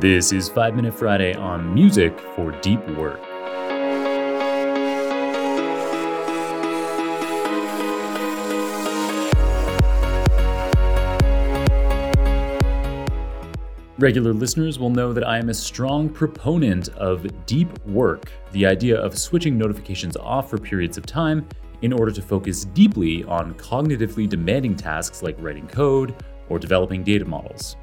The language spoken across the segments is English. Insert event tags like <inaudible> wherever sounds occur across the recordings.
This is 5 Minute Friday on music for deep work. Regular listeners will know that I am a strong proponent of deep work, the idea of switching notifications off for periods of time in order to focus deeply on cognitively demanding tasks like writing code or developing data models.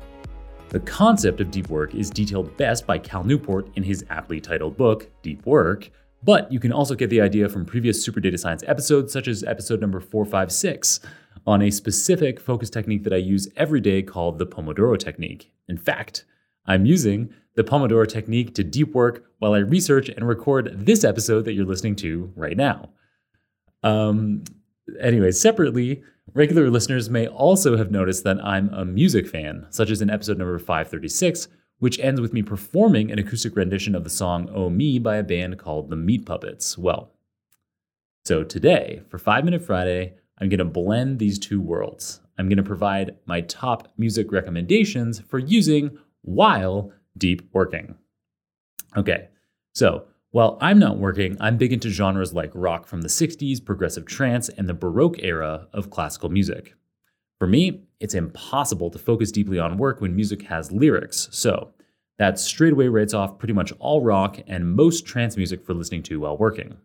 The concept of deep work is detailed best by Cal Newport in his aptly titled book, Deep Work, but you can also get the idea from previous Super Data Science episodes, such as episode number 456, on a specific focus technique that I use every day called the Pomodoro Technique. In fact, I'm using the Pomodoro Technique to deep work while I research and record this episode that you're listening to right now. Um, anyway, separately, regular listeners may also have noticed that I'm a music fan, such as in episode number 536, which ends with me performing an acoustic rendition of the song Oh Me by a band called the Meat Puppets. Well, so today, for 5 Minute Friday, I'm going to blend these two worlds. I'm going to provide my top music recommendations for using while deep working. Okay, so while I'm not working, I'm big into genres like rock from the 60s, progressive trance, and the Baroque era of classical music. For me, it's impossible to focus deeply on work when music has lyrics, so that straightaway writes off pretty much all rock and most trance music for listening to while working.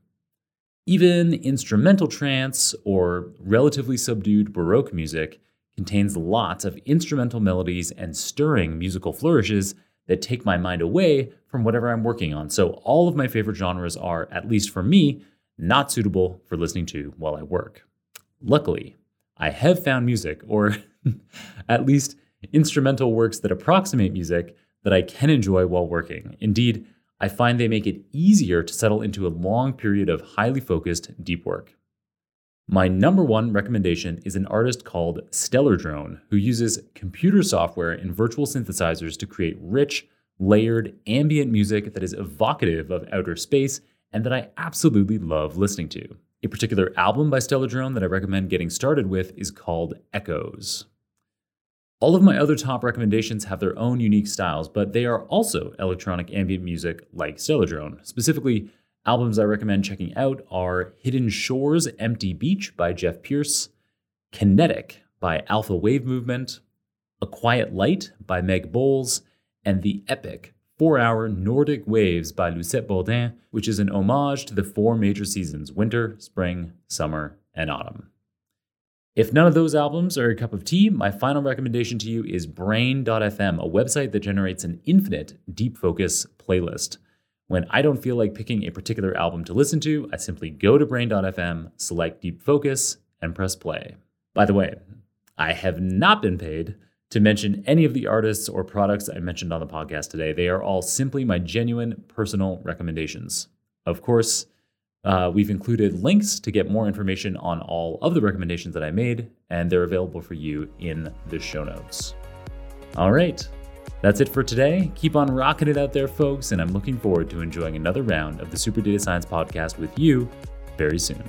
Even instrumental trance or relatively subdued Baroque music contains lots of instrumental melodies and stirring musical flourishes that take my mind away from whatever I'm working on. So, all of my favorite genres are, at least for me, not suitable for listening to while I work. Luckily, I have found music, or <laughs> at least instrumental works that approximate music, that I can enjoy while working. Indeed, I find they make it easier to settle into a long period of highly focused, deep work. My number one recommendation is an artist called Stellar Drone, who uses computer software and virtual synthesizers to create rich, layered, ambient music that is evocative of outer space and that I absolutely love listening to. A particular album by Stellar Drone that I recommend getting started with is called Echoes. All of my other top recommendations have their own unique styles, but they are also electronic ambient music like Stellar Drone, specifically Albums I recommend checking out are Hidden Shores Empty Beach by Jeff Pearce, Kinetic by Alpha Wave Movement, A Quiet Light by Meg Bowles, and the epic four hour Nordic Waves by Lucette Bourdin, which is an homage to the four major seasons winter, spring, summer, and autumn. If none of those albums are a cup of tea, my final recommendation to you is Brain.fm, a website that generates an infinite deep focus playlist. When I don't feel like picking a particular album to listen to, I simply go to brain.fm, select Deep Focus, and press play. By the way, I have not been paid to mention any of the artists or products I mentioned on the podcast today. They are all simply my genuine personal recommendations. Of course, uh, we've included links to get more information on all of the recommendations that I made, and they're available for you in the show notes. All right, that's it for today. Keep on rocking it out there, folks, and I'm looking forward to enjoying another round of the Super Data Science podcast with you very soon.